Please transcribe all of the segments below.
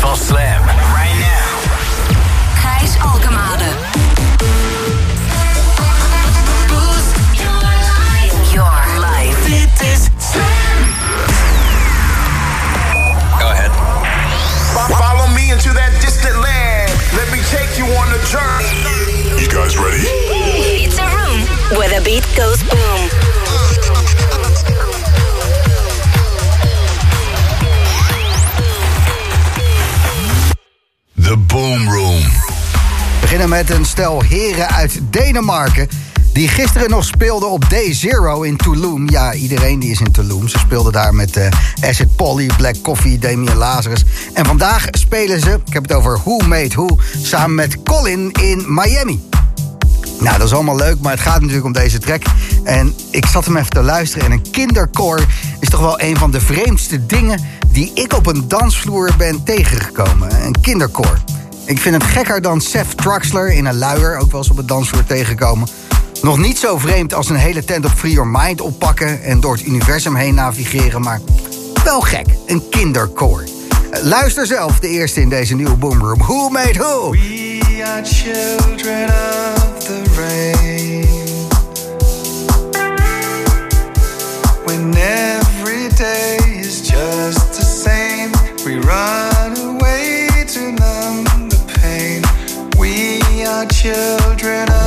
van Slam. Met een stel heren uit Denemarken. Die gisteren nog speelden op Day Zero in Tulum. Ja, iedereen die is in Tulum. Ze speelden daar met eh Acid Polly, Black Coffee, Damien Lazarus. En vandaag spelen ze, ik heb het over Who Made Who... samen met Colin in Miami. Nou, dat is allemaal leuk, maar het gaat natuurlijk om deze track. En ik zat hem even te luisteren en een kinderkoor is toch wel een van de vreemdste dingen die ik op een dansvloer ben tegengekomen. Een kinderkoor. Ik vind het gekker dan Seth Truxler in een luier, ook wel eens op een dansvloer tegengekomen. Nog niet zo vreemd als een hele tent op Free Your Mind oppakken en door het universum heen navigeren, maar wel gek, een kinderkoor. Luister zelf, de eerste in deze nieuwe Boomroom. Who made who? We are children of the rain. When every day is just the same, we run children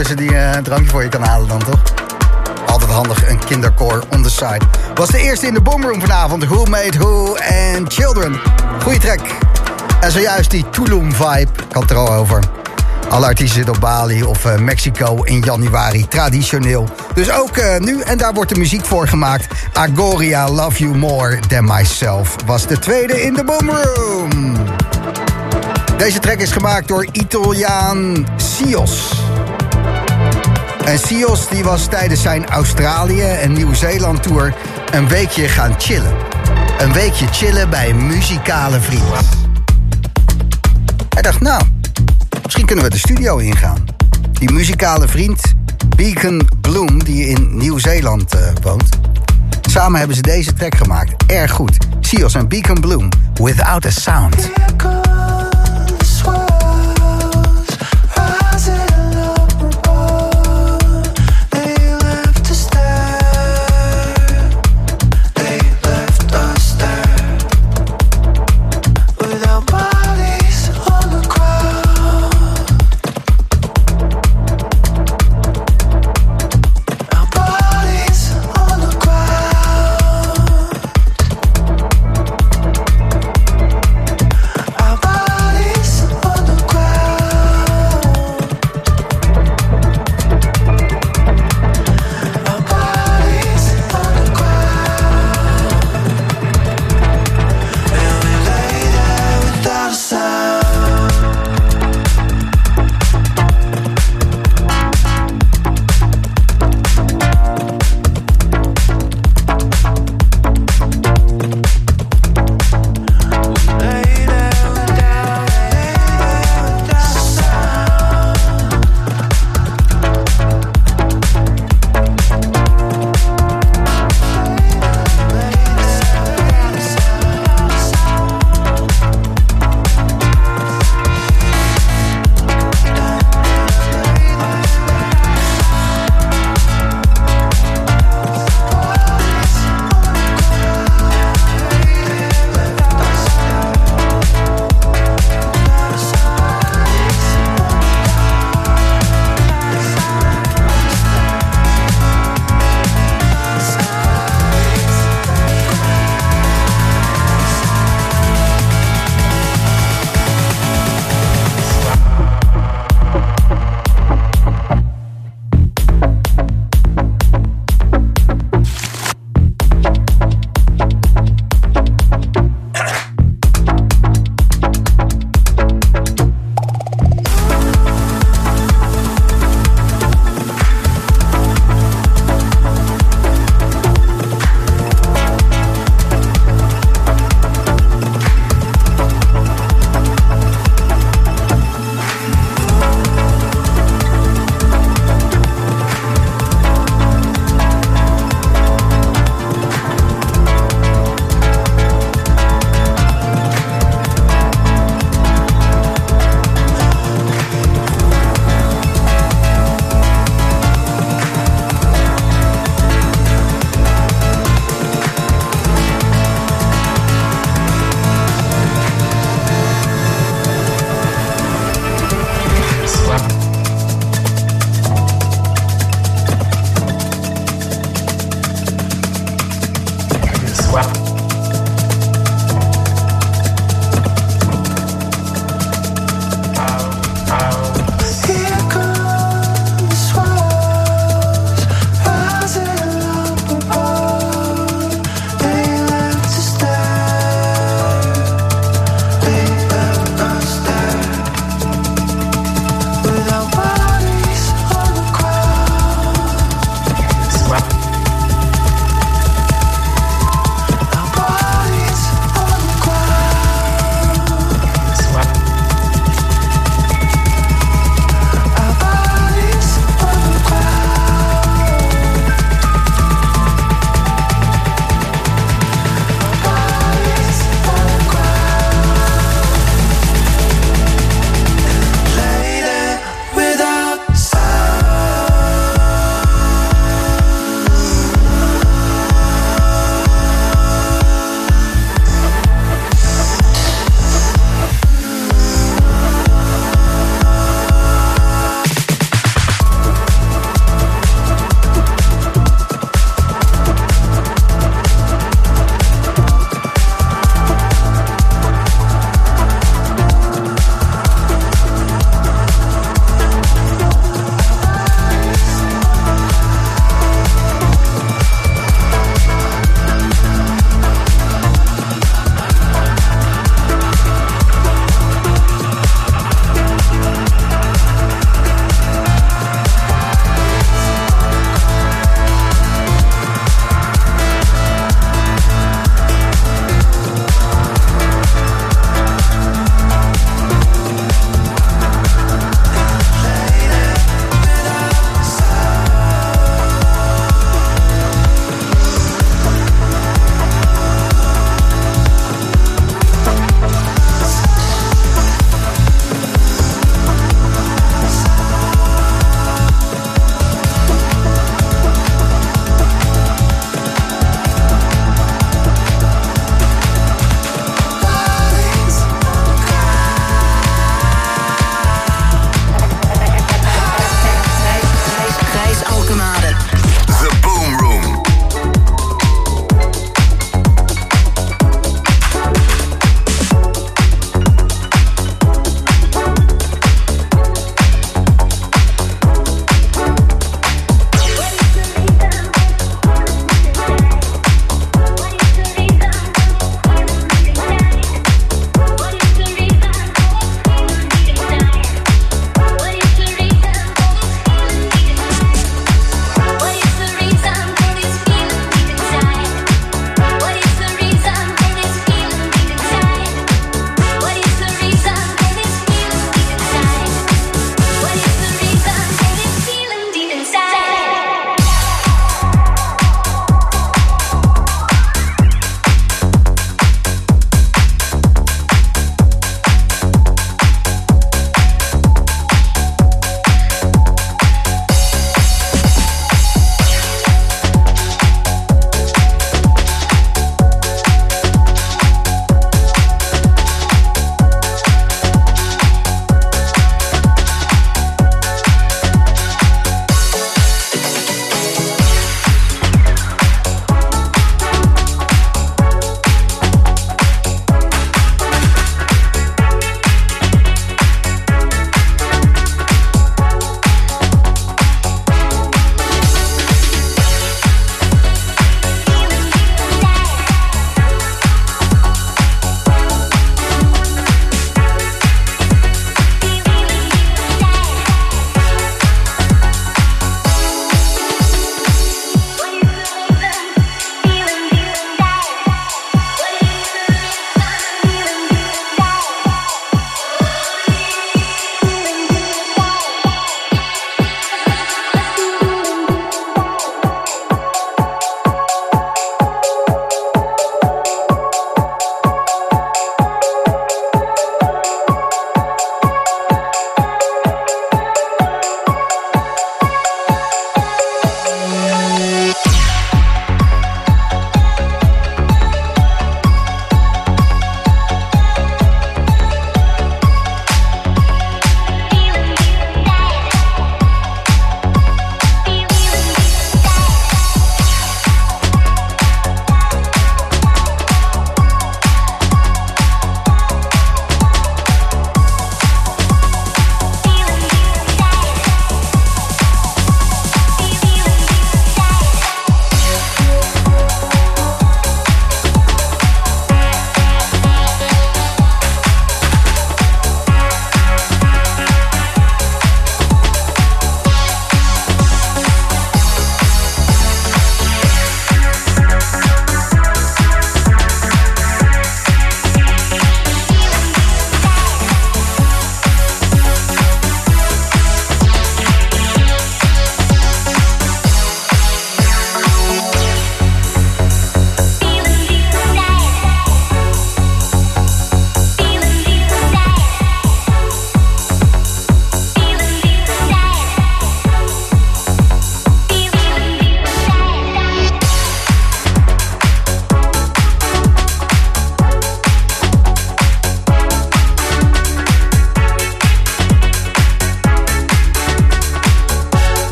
tussen die eh, een drankje voor je kan halen dan, toch? Altijd handig, een kinderkoor on the side. Was de eerste in de boomroom vanavond. Who Made Who and Children. Goeie track. En zojuist die Tulum-vibe. Het er al over. Alle artiesten zitten op Bali of eh, Mexico in januari. Traditioneel. Dus ook eh, nu. En daar wordt de muziek voor gemaakt. Agoria Love You More Than Myself. Was de tweede in de boomroom. Deze track is gemaakt door Italiaan Sios. En Sios die was tijdens zijn Australië en Nieuw-Zeeland tour een weekje gaan chillen. Een weekje chillen bij een muzikale vriend. Hij dacht, nou, misschien kunnen we de studio ingaan. Die muzikale vriend, Beacon Bloom, die in Nieuw-Zeeland eh, woont. Samen hebben ze deze track gemaakt. Erg goed. Sios en Beacon Bloom, Without a Sound.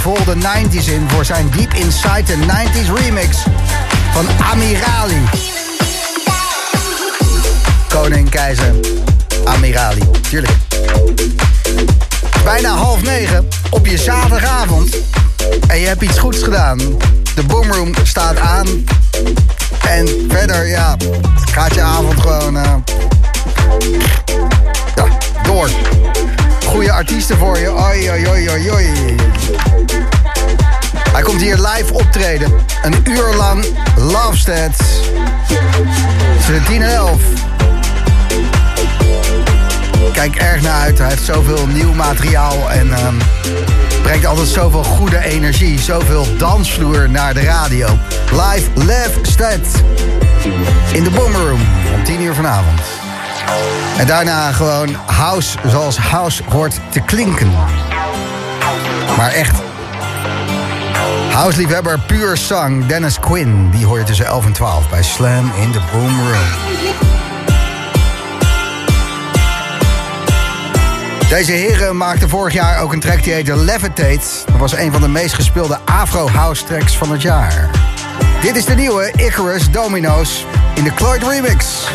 Vol de 90s in voor zijn Deep Inside the 90s remix van Amirali. Koning, keizer, Amirali, tuurlijk. Bijna half negen op je zaterdagavond. En je hebt iets goeds gedaan. De boomroom staat aan. En verder, ja, gaat je avond gewoon eh, ja, door. Goede artiesten voor je. Oi, oi, oi, oi, oi. Hij komt hier live optreden. Een uur lang Love Stats. 10 en 11. Kijk erg naar uit. Hij heeft zoveel nieuw materiaal en ehm, brengt altijd zoveel goede energie. Zoveel dansvloer naar de radio. Live Love Stats. In de Boomroom om 10 uur vanavond. En daarna gewoon house zoals house hoort te klinken. Maar echt. Houseliefhebber puur zang Dennis Quinn. Die hoor je tussen 11 en 12 bij Slam in de Boom Room. Deze heren maakten vorig jaar ook een track die heette Levitate. Dat was een van de meest gespeelde Afro-house tracks van het jaar. Dit is de nieuwe Icarus Domino's in de Cloyd Remix.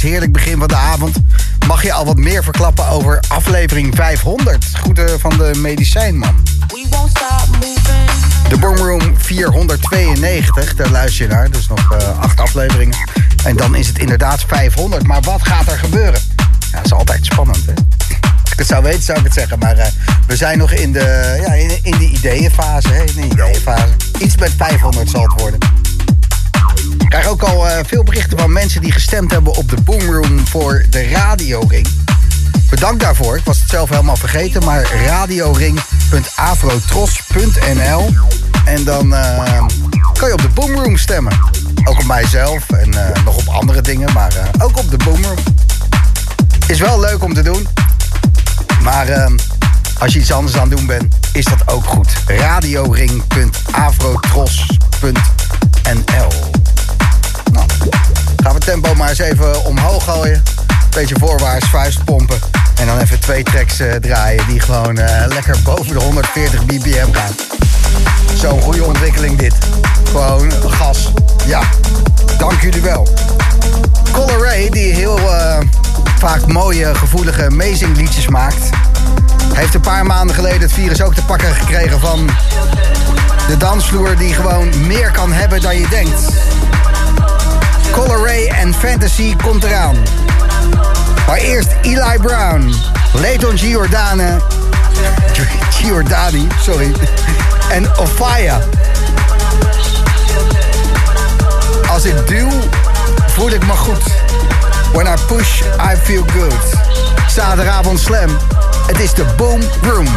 Gijs. Heerlijk begin van de avond. Mag je al wat meer verklappen over aflevering 500? Groeten van de medicijnman. De Boomroom 492, daar luister je naar. Dus nog eh, acht afleveringen. En dan is het inderdaad 500. Maar wat gaat er gebeuren? Ja, dat is altijd spannend, hè? Als ik het zou weten, zou ik het zeggen. Maar eh, we zijn nog in de, ja, in, in de ideeënfase. Hè? In de ideeënfase. Iets met 500 zal het worden. Ik krijg ook al eh, veel berichten van mensen die gestemd hebben op de Boomroom voor de radioring. Bedankt daarvoor. Ik was het zelf helemaal vergeten. Maar radioring.afrotros.nl En dan eh, kan je op de Boomroom stemmen. Ook op mijzelf en eh, nog op andere dingen. Maar ook op de Boomroom. Is wel leuk om te doen. Maar eh, als je iets anders aan het doen bent, is dat ook goed. Radioring.afrotros.nl Nou, gaan we tempo maar eens even omhoog gooien. Beetje voorwaarts, vuist pompen. En dan even twee tracks eh, draaien die gewoon eh, lekker boven de 140 bbm gaan. Zo'n goede ontwikkeling dit. Gewoon gas. Ja, dank jullie wel. Color Ray, die heel eh, vaak mooie, gevoelige, amazing liedjes maakt... heeft een paar maanden geleden het virus ook te pakken gekregen van de dansvloer... die gewoon meer kan hebben dan je denkt. Color Ray en Fantasy komt eraan. Maar eerst Eli Brown, Leighton Giordane, Giordani, sorry, en Ofaya. Als ik duw, voel ik me goed. When I push, I feel good. Zaterdagavond slam. Het is de Boom Room.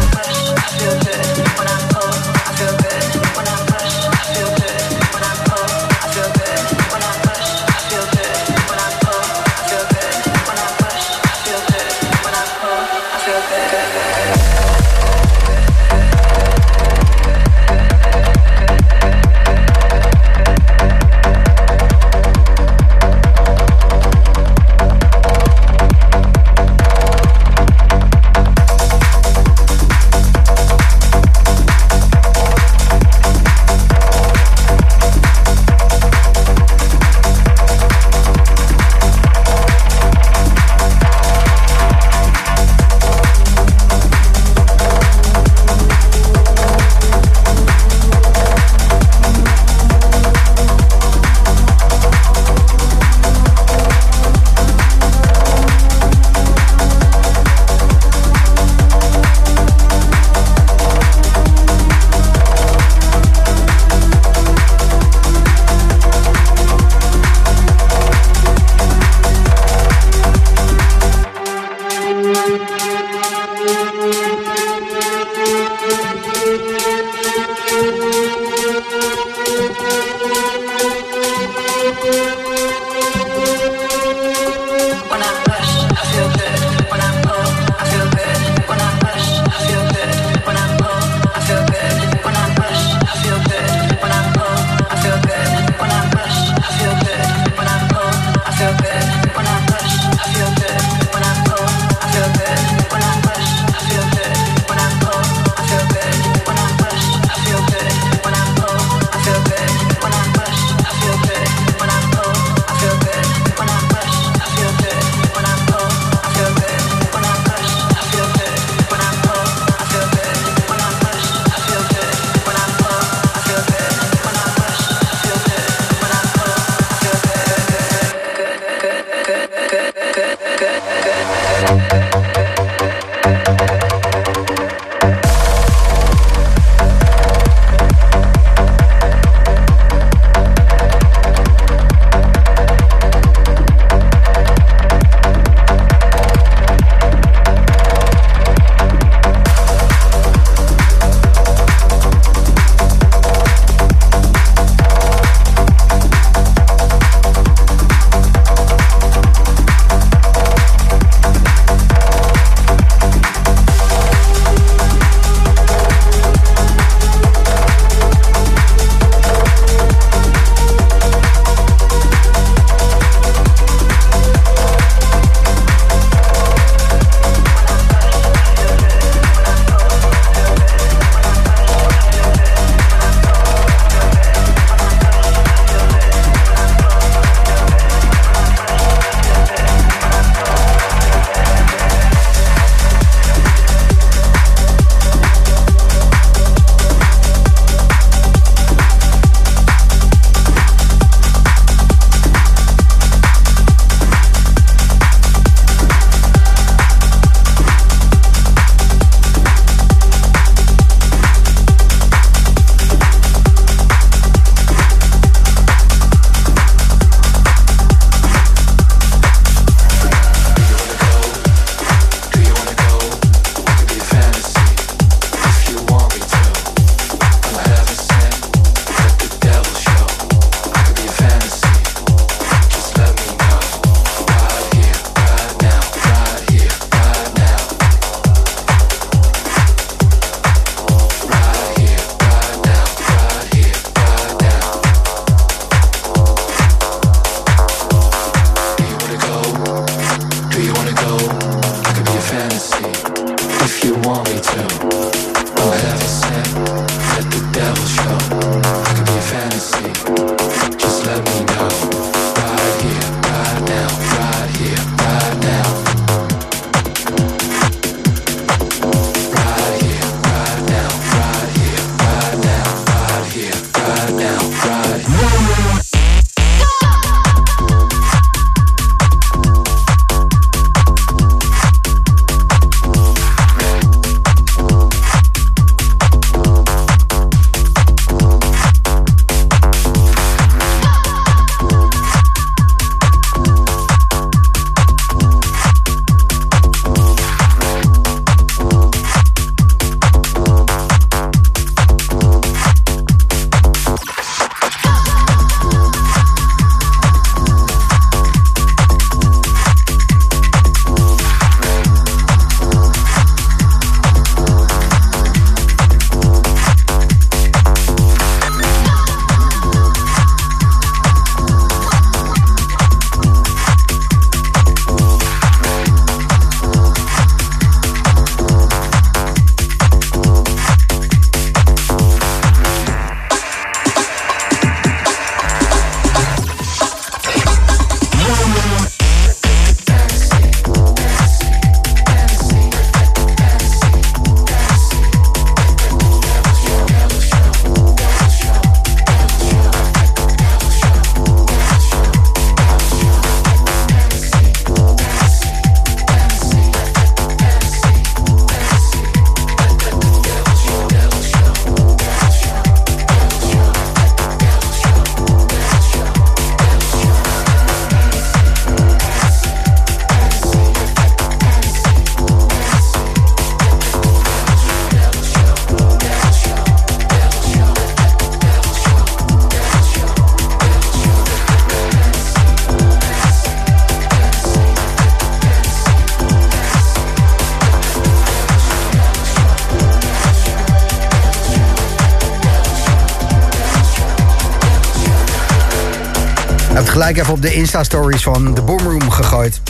Gelijk even op de Insta-stories van de Boomroom gegooid.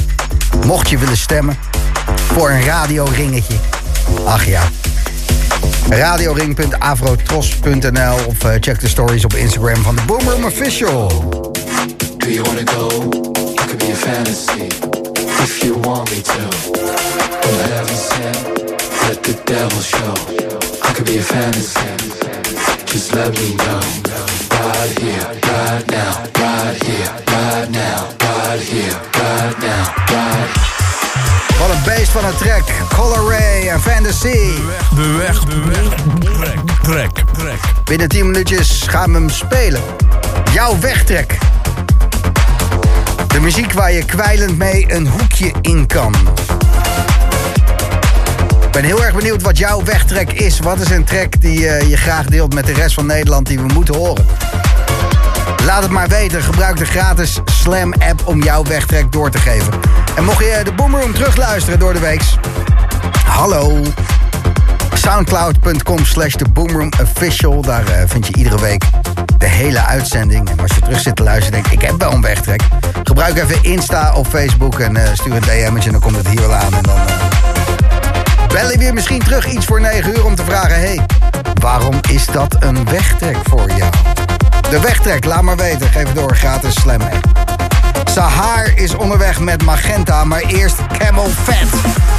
Mocht je willen stemmen voor een radioringetje. Ach ja. Radioring.avrotros.nl of eh, check de stories op Instagram van de Boomroom Official. Do you wanna go? Could be a fantasy if you want me to. The devil show. I could be a fantasy, just me. Right here, right now, right here, right now, right here, right now, right. Wat een beest van een track. Color Ray en Fantasy. Beweg, beweg, trek, trek, trek. Binnen 10 minuutjes gaan we hem spelen. Jouw wegtrek. De muziek waar je kwijlend mee een hoekje in kan. Ik ben heel erg benieuwd wat jouw wegtrek is. Wat is een track die eh, je graag deelt met de rest van Nederland die we moeten horen? Laat het maar weten. Gebruik de gratis Slam-app om jouw wegtrek door te geven. En mocht je de Boomroom terugluisteren door de weeks... Hallo. Soundcloud.com slash Official. Daar eh, vind je iedere week de hele uitzending. En als je terug zit te luisteren en denkt, ik heb wel een wegtrek. Gebruik even Insta of Facebook en eh, stuur een DM'tje en dan komt het hier wel aan. En dan ik weer misschien terug iets voor 9 uur om te vragen... hey, waarom is dat een wegtrek voor jou? De wegtrek, laat maar weten. Geef het door, gratis slam. Sahar is onderweg met Magenta, maar eerst Camel Fat.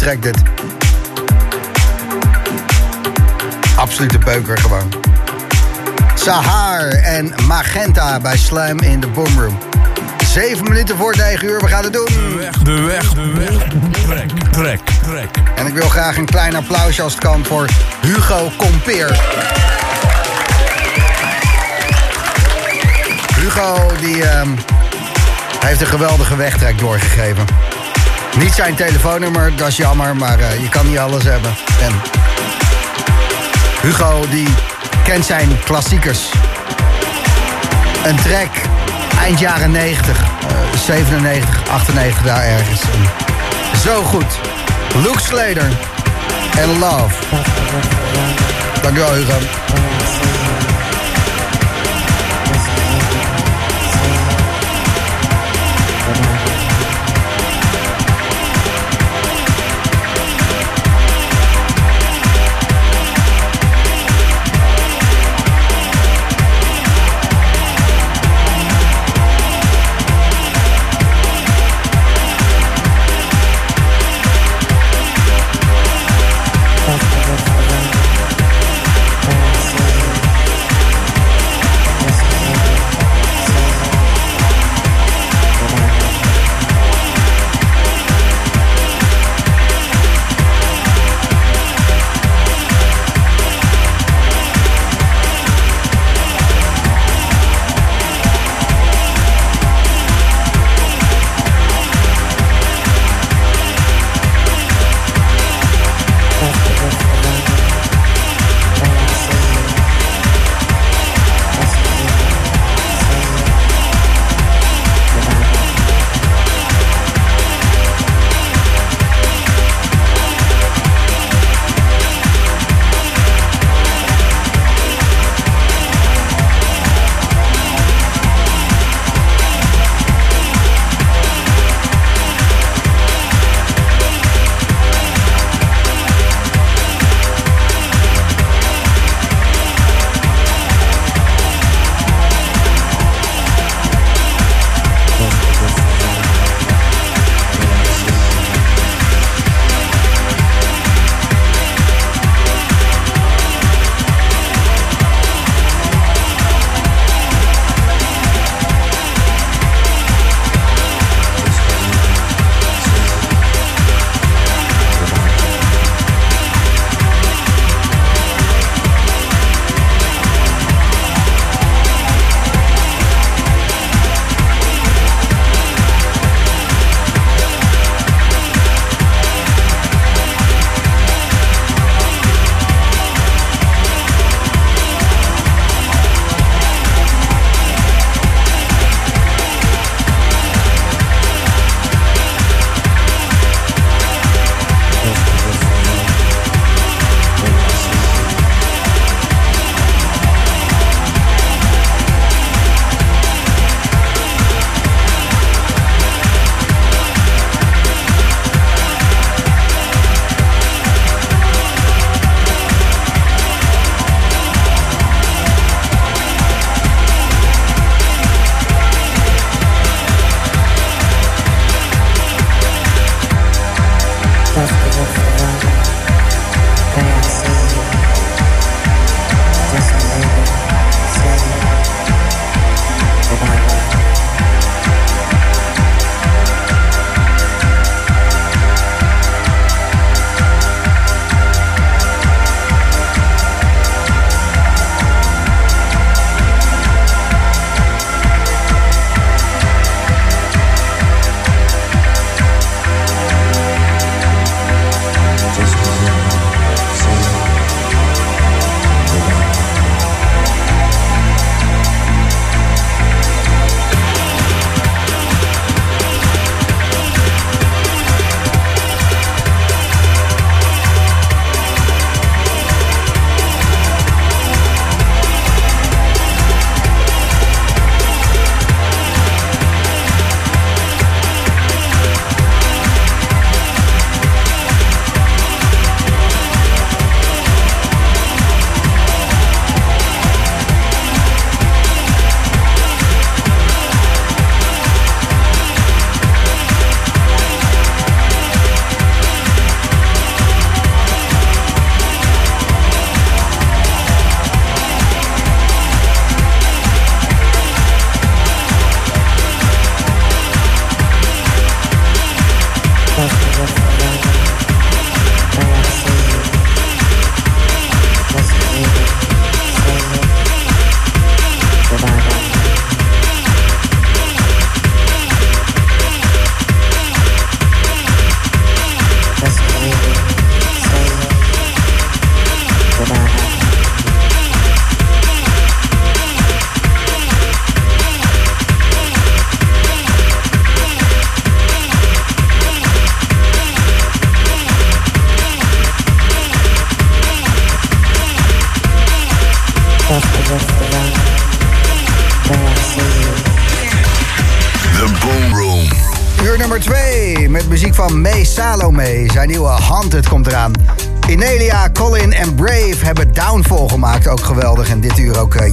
Track dit. Absolute beuker gewoon. Sahar en Magenta bij Slam in de Boomroom. Zeven minuten voor 9 uur, we gaan het doen. De weg, de weg, de weg. Trek, trek, trek. En ik wil graag een klein applausje als het kan voor Hugo Compeer. Hugo die ehm, heeft een geweldige wegtrek doorgegeven. Niet zijn telefoonnummer, dat is jammer, maar eh, je kan niet alles hebben. En Hugo die kent zijn klassiekers. Een track eind jaren 90, eh, 97, 98 daar ergens. En zo goed. Luke Slater en Love. Dankjewel Hugo.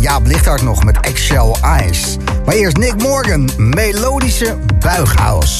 Jaap Lichthart nog met Excel Eyes. Maar eerst Nick Morgan, melodische buighaus.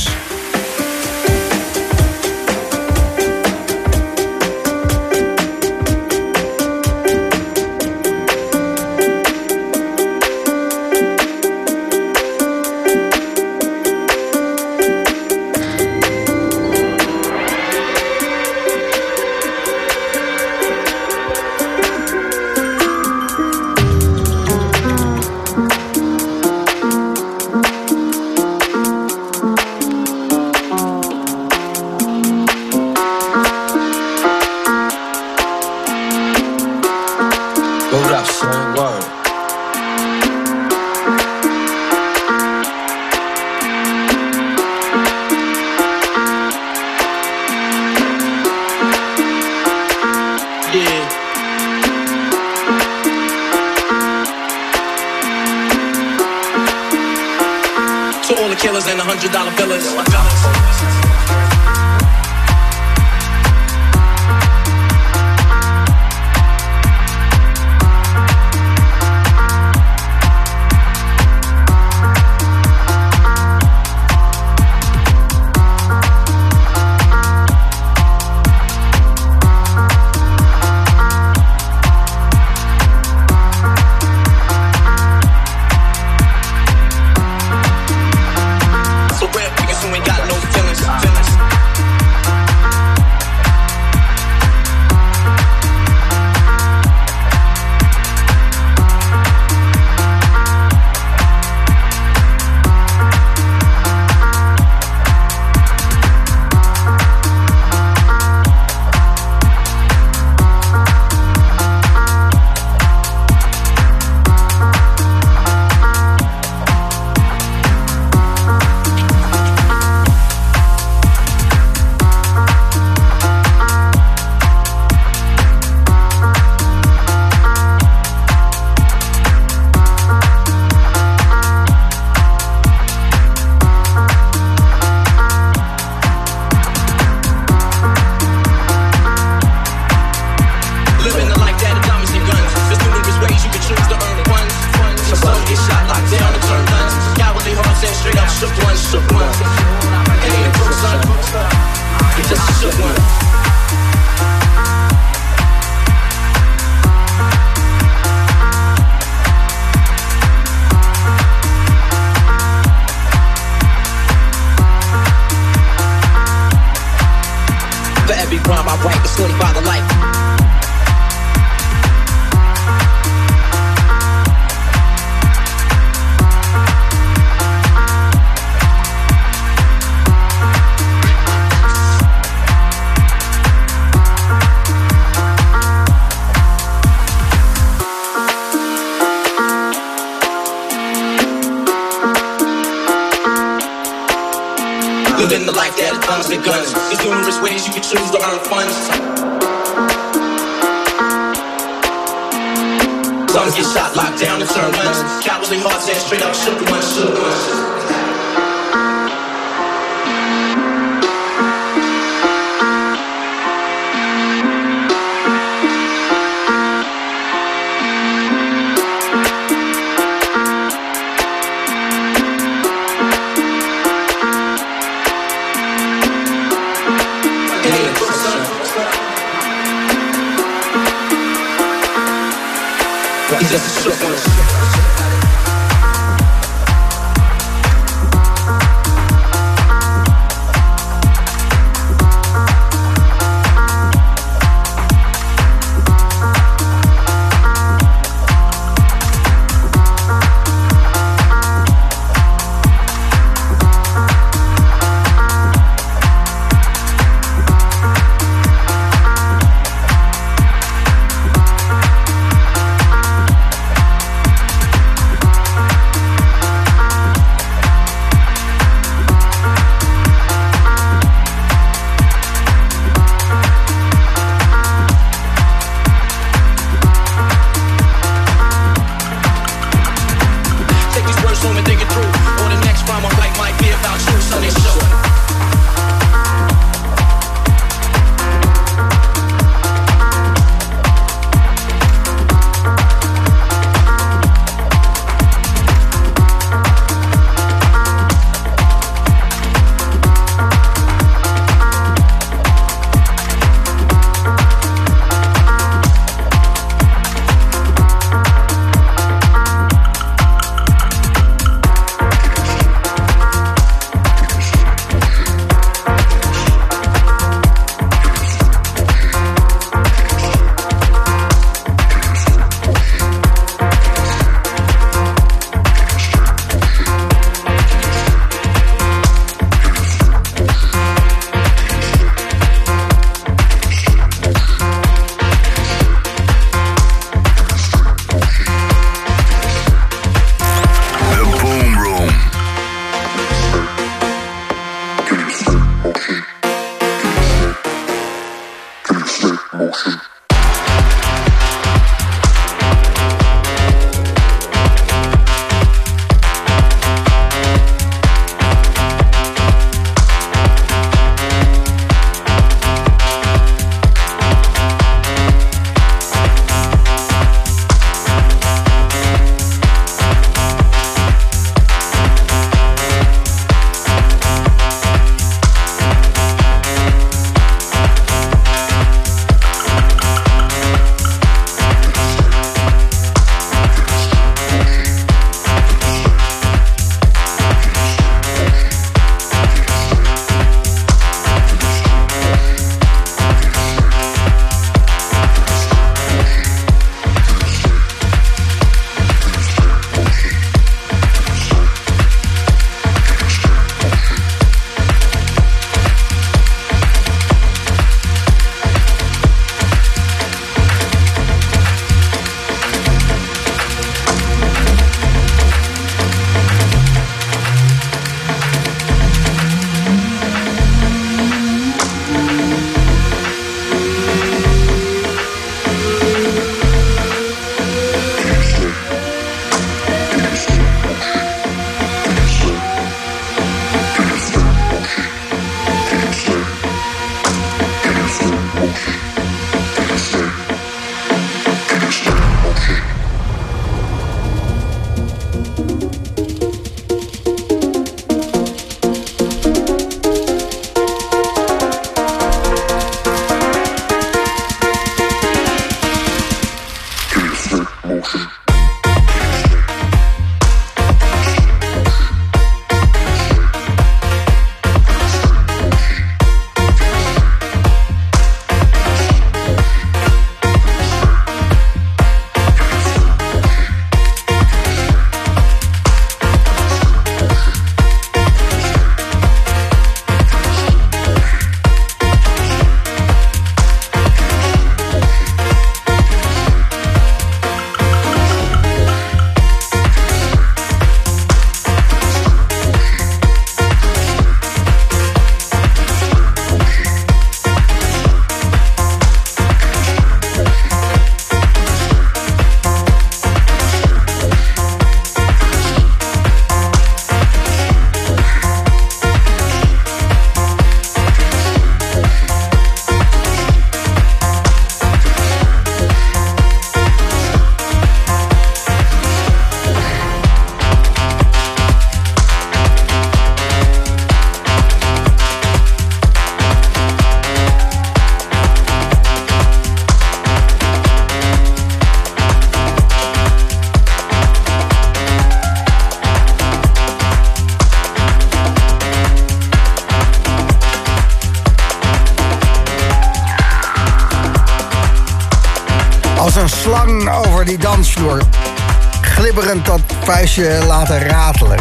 Laten ratelen.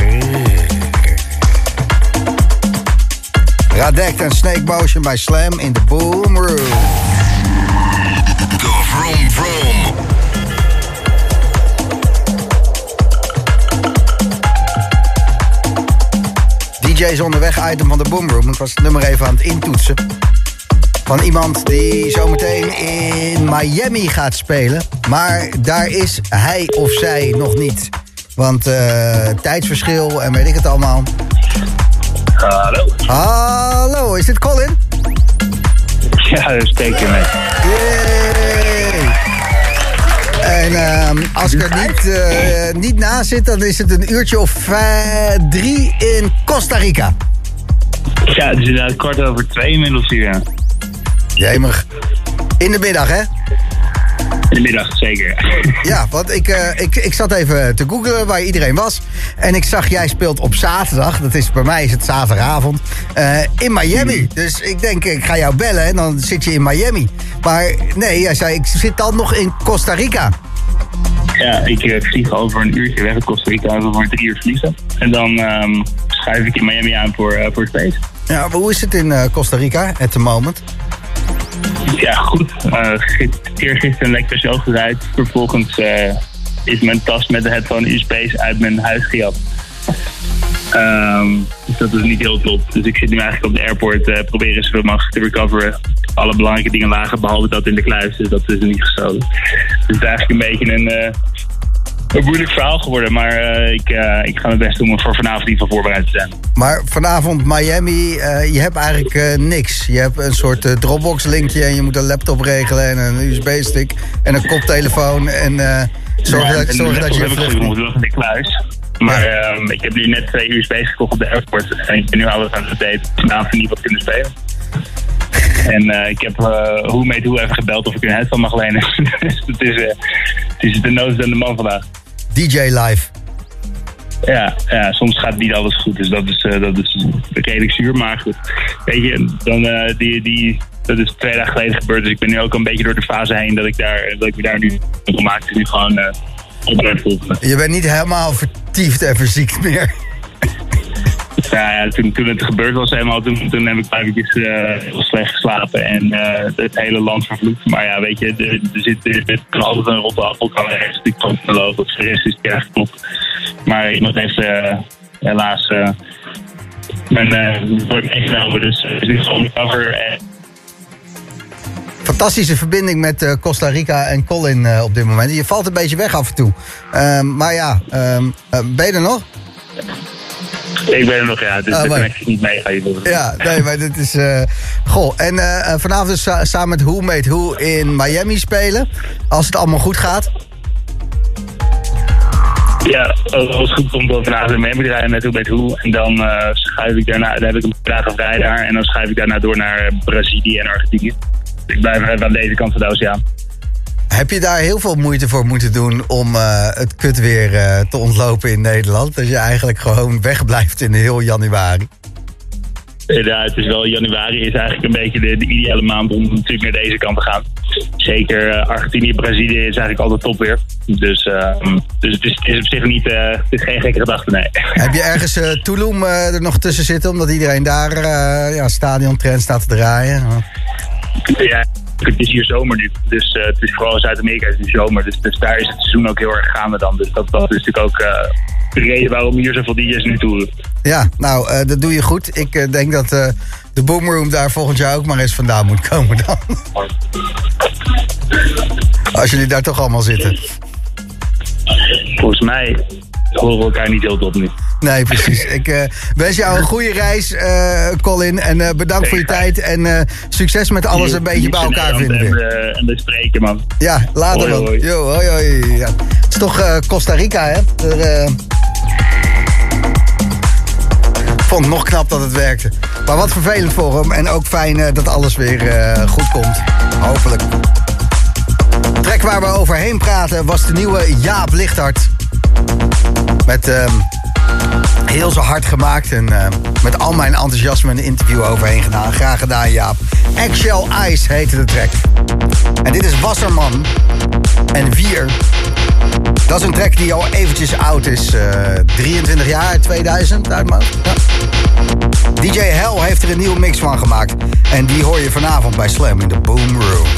Radect en Snake Motion bij Slam in de Boom Room. De Vroom Vroom. DJ's onderweg item van de Boom Room. Ik was het nummer even aan het intoetsen. Van iemand die zometeen in Miami gaat spelen. Maar daar is hij of zij nog niet. Want eh, tijdsverschil en weet ik het allemaal. Hallo. Hallo, is dit Colin? Ja, dat je met. Yay! En ehm, als ik er niet, eh, niet naast zit, dan is het een uurtje of eh, drie in Costa Rica. Ja, het is inderdaad kwart over twee inmiddels hier. Jemig. In de middag, hè? In de middag, zeker. Ja, want ik, eh, ik, ik zat even te googlen waar iedereen was. En ik zag, jij speelt op zaterdag. Dat is, bij mij is het zaterdagavond. eh, in Miami. Dus ik denk, ik ga jou bellen en dan zit je in Miami. Maar nee, jij zei, ik zit dan nog in Costa Rica. Ja, ik eh, vlieg over een uurtje weg uit Costa Rica. We voor drie uur vliegen. En dan ehm schuif ik in Miami aan voor, voor het feest. Ja, maar hoe is het in Costa Rica at the moment? Ja, goed. Uh, eergisteren lekt de show eruit. Vervolgens eh, is mijn tas met de headphone USB's uit mijn huis gejat. Ehm, dus dat is niet heel top. Dus ik zit nu eigenlijk op de airport. eh proberen zoveel mogelijk te recoveren. Alle belangrijke dingen lagen, behalve dat in de kluis. Dus dat is er niet gestolen. Dus het is eigenlijk een beetje een, eh, een moeilijk verhaal geworden. Maar eh, ik, eh, ik ga mijn best doen om voor vanavond ieder geval voorbereid te zijn. Maar vanavond Miami, eh, je hebt eigenlijk niks. Je hebt een soort Dropbox-linkje en je moet een laptop regelen en een USB-stick en een koptelefoon. En zorg, Ja, dat, en zorg dat je heb ik niet- de kluis. Maar ehm, ik heb nu net twee USB's gekocht op de airport. En ik ben nu alles aan het updaten. Vanavond niet wat kunnen spelen. En ik heb uh, hoe meet hoe even gebeld of ik een headphone mag lenen. dus het is, het is de nood aan de man vandaag. DJ live. Ja, ja, soms gaat niet alles goed. Dus dat is, eh, dat is redelijk zuur. Maar goed, weet je, dan, eh, die, die, dat is twee dagen geleden gebeurd. Dus ik ben nu ook een beetje door de fase heen dat ik, daar, dat ik me daar nu op maak. Dus nu gewoon eh op. Je bent niet helemaal vertiefd en verziekt meer. Ja, toen, toen het gebeurd was helemaal, toen, toen heb ik uurtjes eh, slecht geslapen en eh, het hele land vervloekt. Maar ja, weet je, er, zit, er, er kan altijd een rotte appel kan er ergens die lopen. Of de rest is het erg klopt. Maar iemand heeft eh, helaas mijn wordt meegenomen, dus het is gewoon recover. En, Fantastische verbinding met Costa Rica en Colin op dit moment. Je valt een beetje weg af en toe. Ehm, maar ja, ehm, eh, ben je er nog? Ik ben er nog, ja, dus Ah, kan ik niet meegaan. Ja, nee, maar dit is... eh, goh, en eh, eh, vanavond dus sa- samen met Who Made Who in Miami spelen. Als het allemaal goed gaat. Ja, als het goed komt, dan vanavond in Miami rijden met hoe met hoe. En dan uh, schuif ik daarna, dan heb ik een paar vrij daar. En dan schuif ik daarna door naar Brazilië en Argentinië. Ik blijf even aan deze kant van de oceaan. Heb je daar heel veel moeite voor moeten doen om eh, het kut weer eh, te ontlopen in Nederland? Dat je eigenlijk gewoon wegblijft in heel januari. Ja, het is wel januari is eigenlijk een beetje de, de ideale maand om natuurlijk naar deze kant te gaan. Zeker eh, Argentinië, Brazilië is eigenlijk altijd top weer. Dus, ehm, dus het, is, het is op zich niet, het is geen gekke gedachte, nee. Heb je ergens Tulum er nog tussen zitten? Omdat iedereen daar ja, stadiontrend staat te draaien. Ja, het is hier zomer nu. Dus eh, het is vooral in Zuid-Amerika is het nu zomer. Dus, dus daar is het seizoen ook heel erg gaande dan. Dus dat, dat is natuurlijk ook eh, de reden waarom hier zoveel DJ's nu toeren. Ja, nou, eh, dat doe je goed. Ik denk dat de Boomroom daar volgend jaar ook maar eens vandaan moet komen dan. Als jullie daar toch allemaal zitten. Volgens mij horen we elkaar niet heel top nu. Nee, precies. Ik eh, wens jou een goede reis, eh, Colin. En eh, bedankt voor je tijd. En succes met alles een beetje bij elkaar vinden En, en bespreken, man. Ja, later Hoi. Yo, hoi, hoi. Ja. Het is toch Costa Rica, hè? Er, Ik vond het nog knap dat het werkte. Maar wat vervelend voor hem. En ook fijn dat alles weer goed komt. Hopelijk. De track waar we overheen praten was de nieuwe Jaap Lichthart. Met ehm, heel zo hard gemaakt en ehm, met al mijn enthousiasme een interview overheen gedaan. Graag gedaan, Jaap. Eggshell Ice heette de track. En dit is Wasserman en Wier. Dat is een track die al eventjes oud is. eh, 23 jaar, 2000 uit mijn. DJ Hell heeft er een nieuwe mix van gemaakt. En die hoor je vanavond bij Slam in de Boom Room.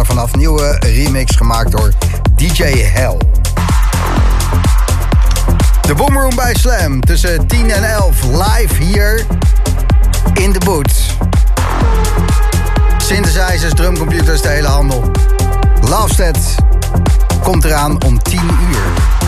Er vanaf. Nieuwe remix gemaakt door DJ Hell. De Boomroom bij Slam. Tussen 10 en 11 live hier in de boot. Synthesizers, drumcomputers, de hele handel. Lovestead komt eraan om 10 uur.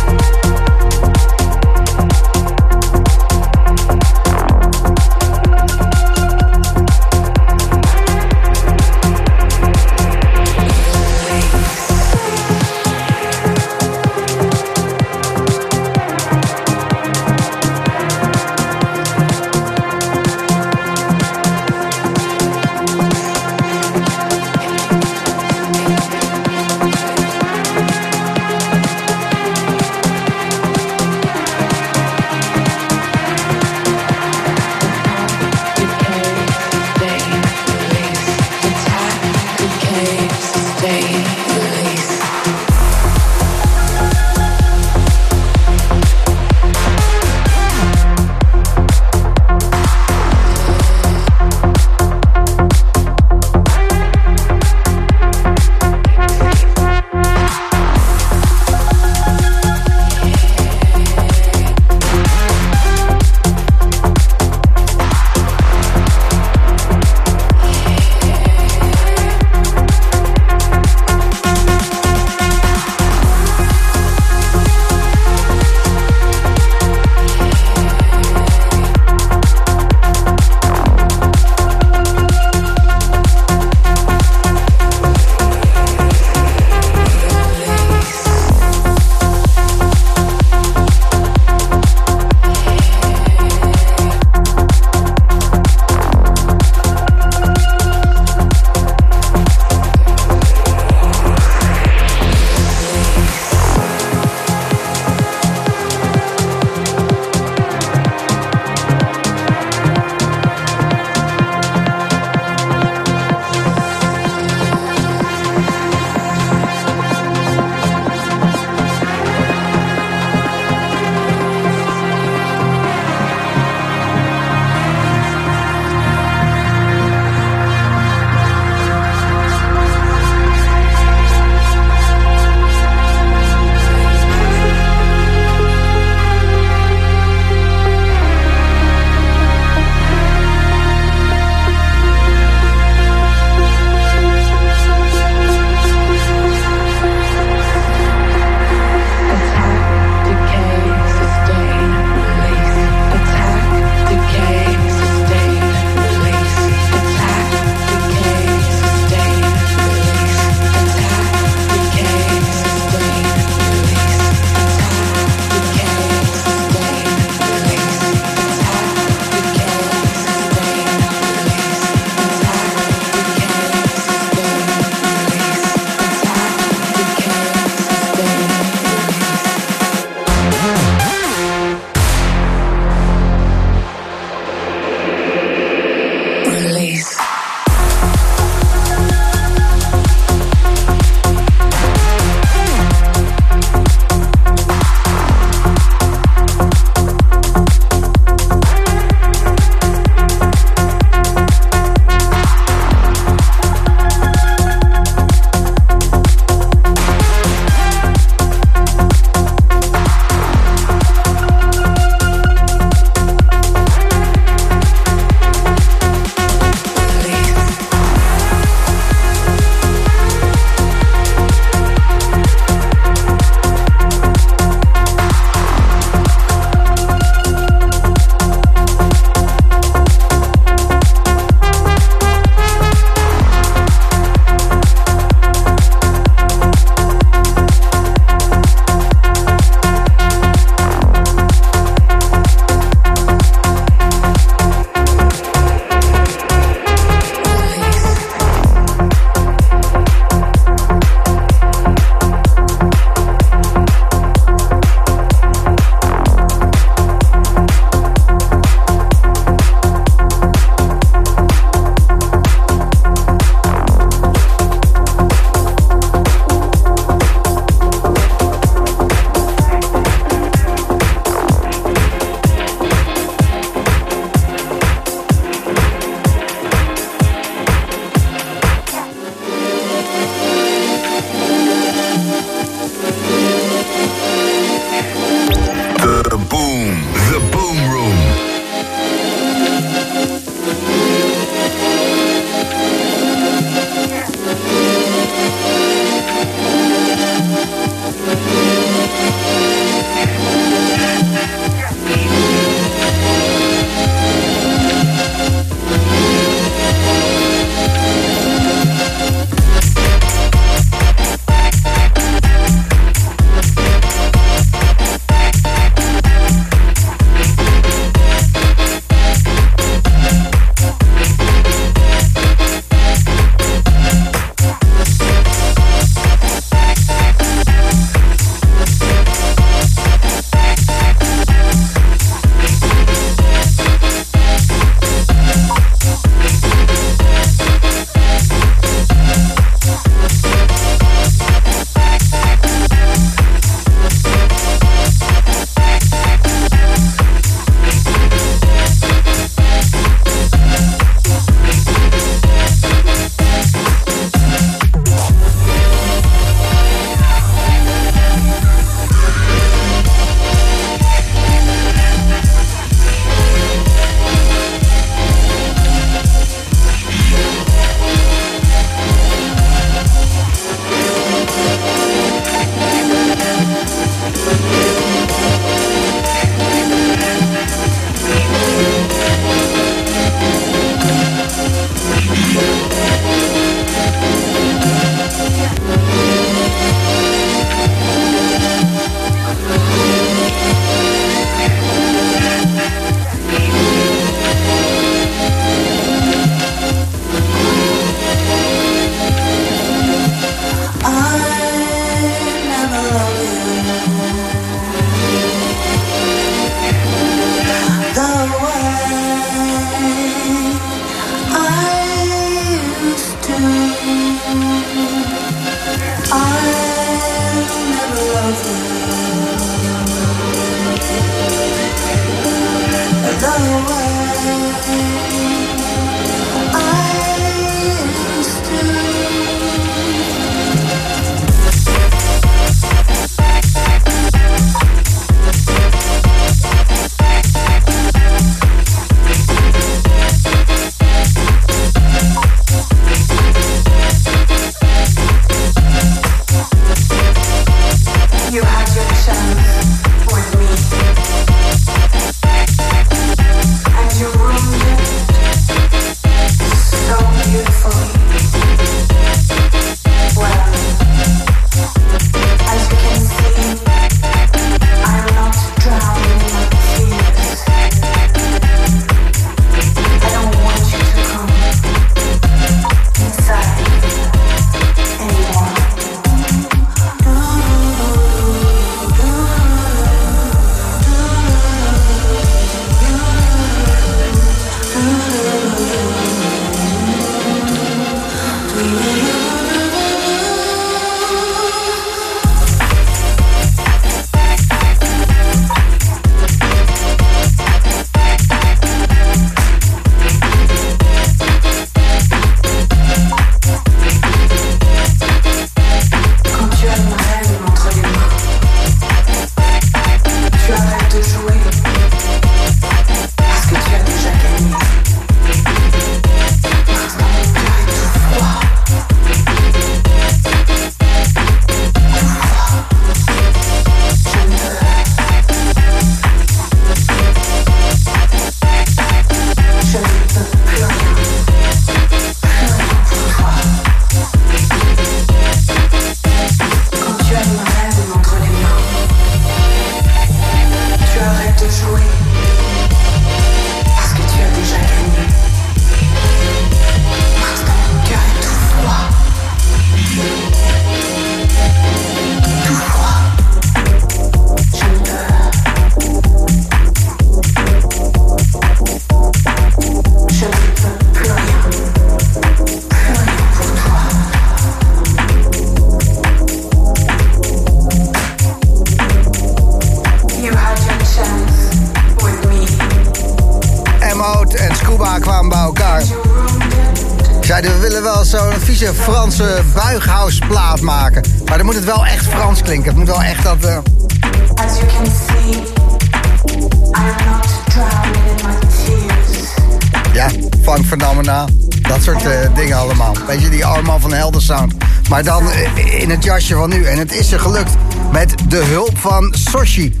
Het jasje van nu. En het is er gelukt met de hulp van Soshi.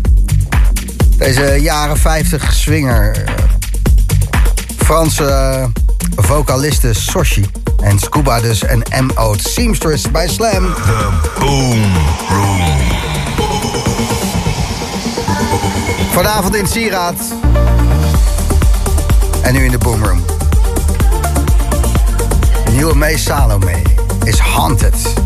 Deze jaren 50 swinger. eh, Franse eh, vocaliste Soshi. En Scuba dus en M.O. Seamstress bij Slam. The Boom Room. Vanavond in Sieraad. En nu in de Boomroom. Nieuwe May Salome is Haunted.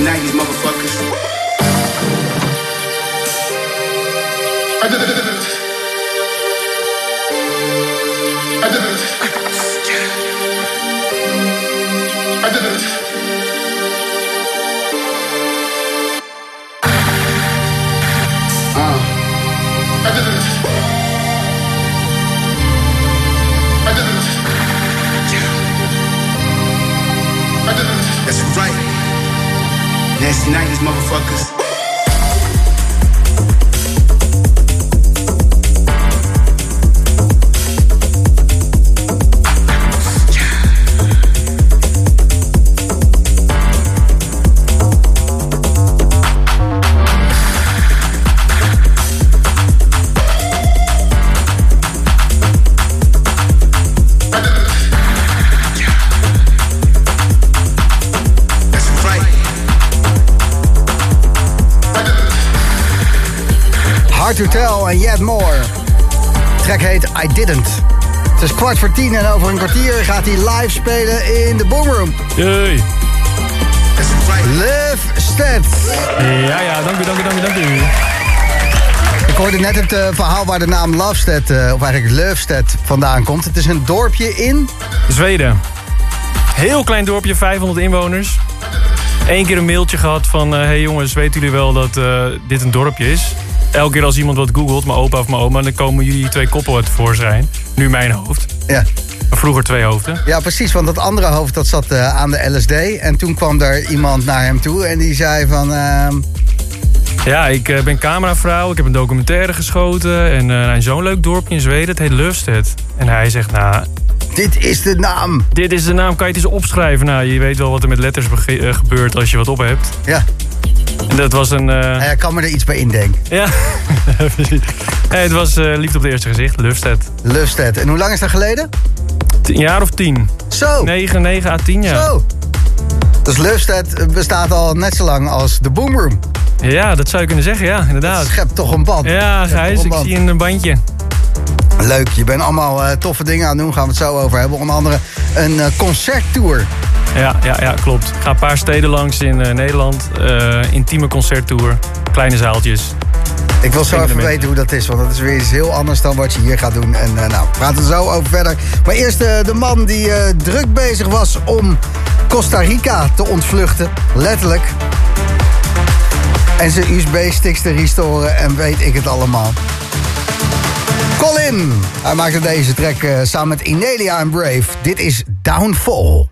90s motherfuckers. I Didn't. Het is kwart voor tien en over een kwartier gaat hij live spelen in de Boomroom. Jee. Live. Ja, ja, dank u, dank u, dank u, dank u. Ik hoorde net het eh, verhaal waar de naam Lovestead, eh, of eigenlijk Lovestead, vandaan komt. Het is een dorpje in... Zweden. Heel klein dorpje, 500 inwoners. Eén keer een mailtje gehad van... hé hey jongens, weten jullie wel dat dit een dorpje is? Elke keer als iemand wat googelt, mijn opa of mijn oma... dan komen jullie twee koppel uit tevoorschijn. Nu mijn hoofd. Ja. Vroeger twee hoofden. Ja, precies, want dat andere hoofd dat zat eh, aan de LSD. En toen kwam er iemand naar hem toe en die zei van... ehm, Ja, ik eh, ben cameravrouw. Ik heb een documentaire geschoten. En eh, in zo'n leuk dorpje in Zweden. Het heet Lufstedt. En hij zegt, nou... Dit is de naam. Dit is de naam. Kan je het eens opschrijven? Nou, je weet wel wat er met letters gebeurt als je wat op hebt. Ja, dat was een... eh, hij kan me er iets bij indenken. Ja, precies. Het was eh, liefde op het eerste gezicht. Lufstedt. Lovestead. En hoe lang is dat geleden? Een jaar of tien. Zo, 9, 9 à 10 jaar. zo. Dus Lovestead bestaat al net zo lang als de Boomroom. Ja, dat zou je kunnen zeggen, ja, inderdaad. schept toch een band. Ja, Gijs, ik zie een bandje. Leuk, je bent allemaal eh, toffe dingen aan het doen. Gaan we het zo over hebben. Onder andere een eh, concerttour. Ja, ja, ja, klopt. Ik ga een paar steden langs in eh, Nederland. Eh, intieme concerttour. Kleine zaaltjes. Ik wil zo even weten hoe dat is, want dat is weer iets heel anders dan wat je hier gaat doen. En eh, nou, we praten er zo over verder. Maar eerst de man die druk bezig was om Costa Rica te ontvluchten. Letterlijk. En zijn USB-sticks te restoren en weet ik het allemaal. Colin! Hij maakte deze track samen met Inelia en Brave. Dit is Downfall.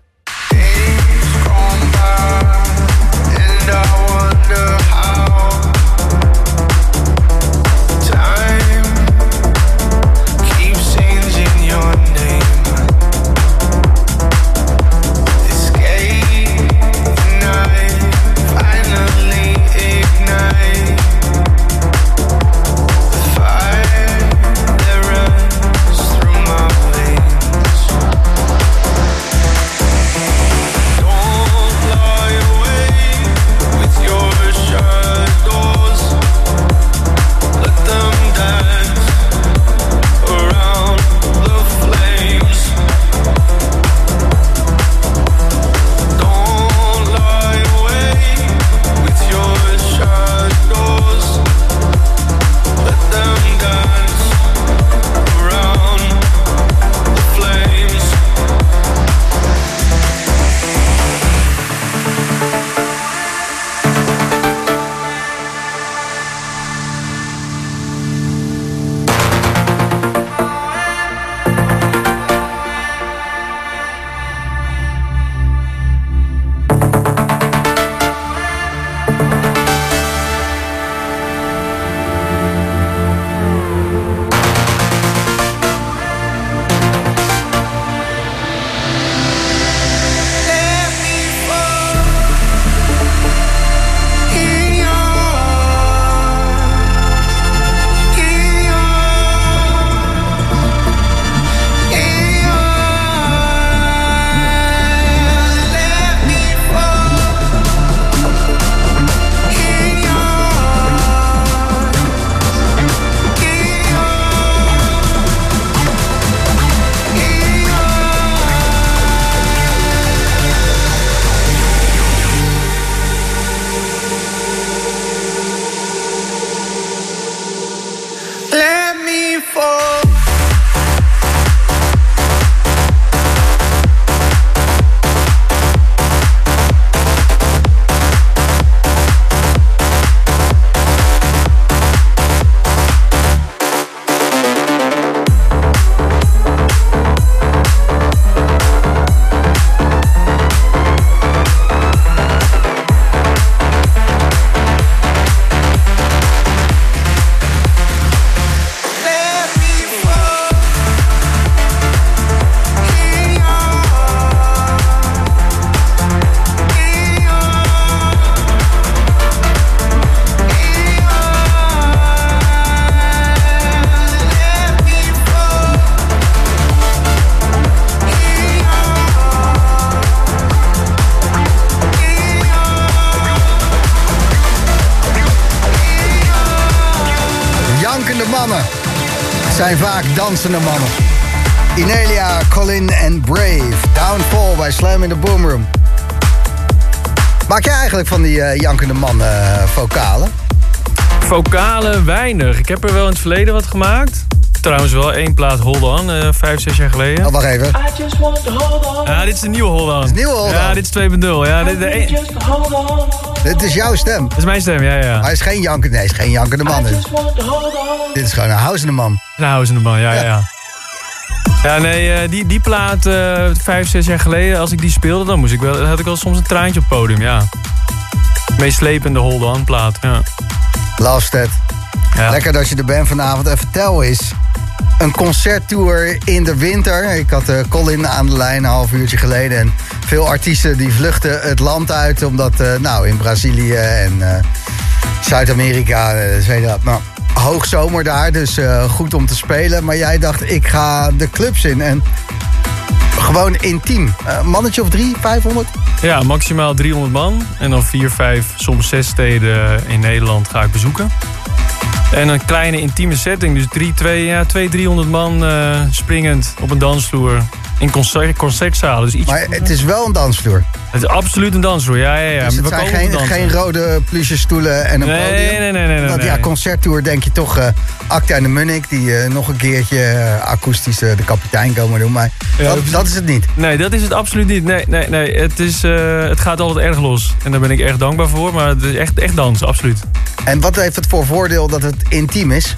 Dansende mannen. Inelia, Colin en Brave. Downfall bij Slam in the Boom Room. Maak jij eigenlijk van die eh, jankende mannen eh, vocalen? Vocalen weinig. Ik heb er wel in het verleden wat gemaakt. Trouwens wel één plaat Hold On, eh, vijf, zes jaar geleden. Oh, wacht even. Ja, dit is de nieuwe Hold On. is nieuwe Hold Ja, On. dit is 2.0. Ja, dit, de Dit is jouw stem. dat is mijn stem, ja, ja. Hij is geen jankende, nee, hij is geen jankende man. Dit, dit is gewoon een housende man. Nou, is de man, ja, ja. ja. Ja, nee, eh, die, die plaat eh, vijf, zes jaar geleden, als ik die speelde, dan, moest ik wel, had ik wel soms een traantje op het podium, ja. Meeslepende Hold On plaat, ja. Love ja. Lekker dat je er bent vanavond. En vertel eens, een concerttour in de winter. Ik had eh, Colin aan de lijn een half uurtje geleden. En veel artiesten die vluchten het land uit. Omdat, nou, in Brazilië en Zuid-Amerika, zei dat, nou, hoogzomer daar. Dus eh, goed om te spelen. Maar jij dacht, ik ga de clubs in. En gewoon intiem. Eh, mannetje of drie, 500? Ja, maximaal 300 man. En dan vier, vijf, soms zes steden in Nederland ga ik bezoeken. En een kleine intieme setting. Dus drie, twee, ja, twee, 300 man eh, springend op een dansvloer. In concert, concertzalen. Dus iets, Maar het is wel een dansvloer. het is absoluut een dansvloer. Ja, ja, ja. Dus het We zijn geen, geen rode pluche stoelen en een Nee, podium. nee, nee, nee, nee, Want ja, concerttour denk je toch... eh Acta en de Munnik, die eh, nog een keertje eh, akoestisch de kapitein komen doen. Maar Ja, dat, dat- is het niet. Nee, dat is het absoluut niet. Nee, nee, nee. Het, is, het gaat altijd erg los. En daar ben ik erg dankbaar voor. Maar het is echt, echt dansen, absoluut. En wat heeft het voor voordeel dat het intiem is?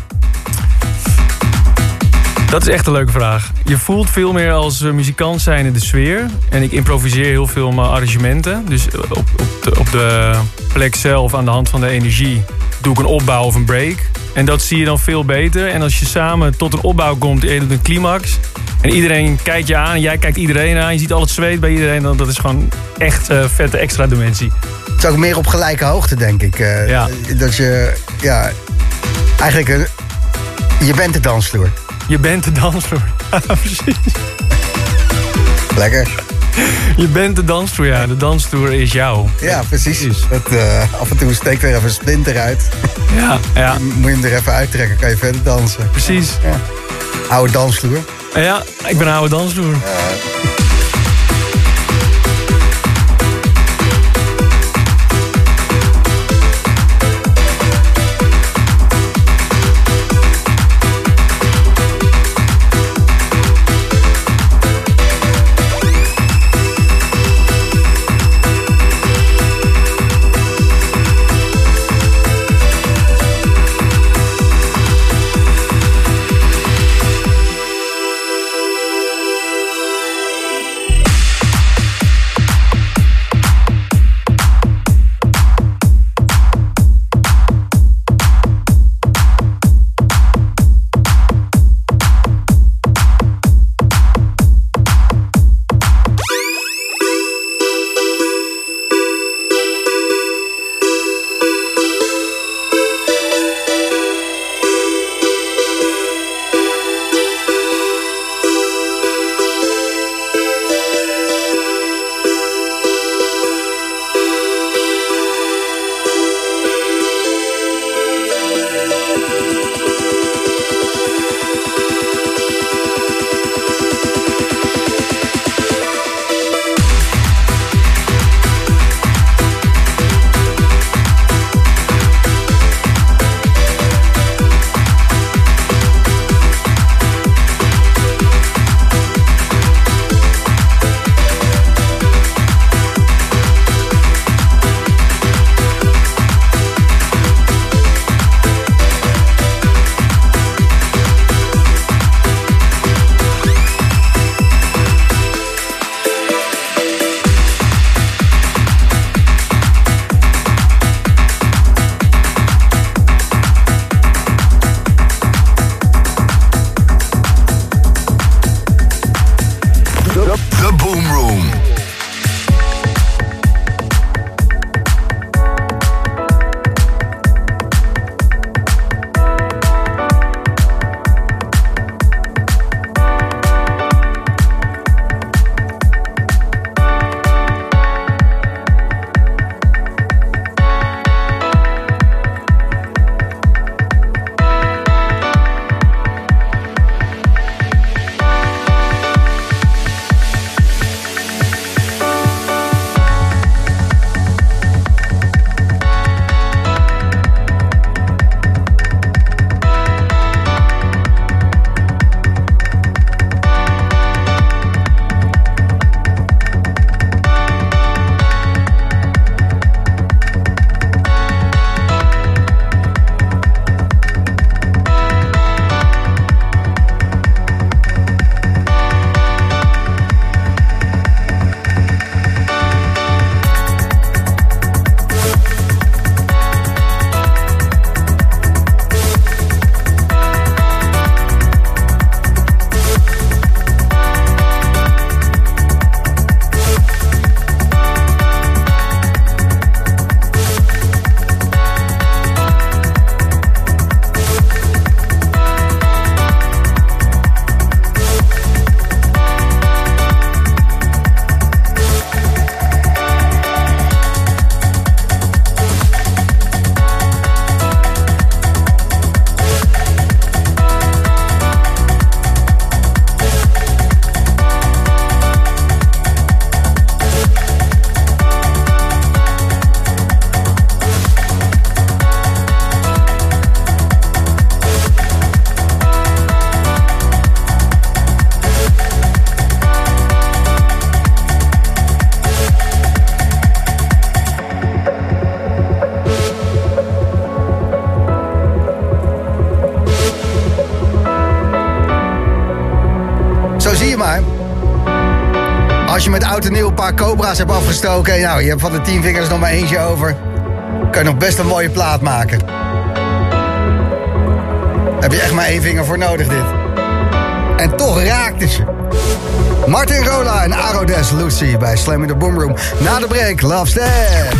Dat is echt een leuke vraag. Je voelt veel meer als eh, muzikant zijn in de sfeer. En ik improviseer heel veel mijn arrangementen. Dus eh, op, op, de, op de plek zelf, aan de hand van de energie, doe ik een opbouw of een break. En dat zie je dan veel beter. En als je samen tot een opbouw komt, je doet een climax. En iedereen kijkt je aan, jij kijkt iedereen aan. Je ziet al het zweet bij iedereen. Dan, dat is gewoon echt eh, vette extra dimensie. Het is ook meer op gelijke hoogte, denk ik. Ja. Dat je, ja, eigenlijk, een, je bent de dansvloer. Je bent de dansvloer. Ja, precies. Lekker. Je bent de dansvloer, ja. De dansvloer is jou. Ja, precies. Dat, eh, af en toe steekt er even een splinter uit. Ja, ja. Moet je hem er even uittrekken, kan je verder dansen. Precies. Ja. Oude dansvloer. Ja, ik ben een oude dansvloer. Als nieuw een paar cobra's hebt afgestoken... nou, je hebt van de tien vingers nog maar eentje over... kan je nog best een mooie plaat maken. Heb je echt maar één vinger voor nodig, dit. En toch raakt het je. Martin Rola en Arodes Lucy bij Slam in the Boomroom. Na de break, Love Step.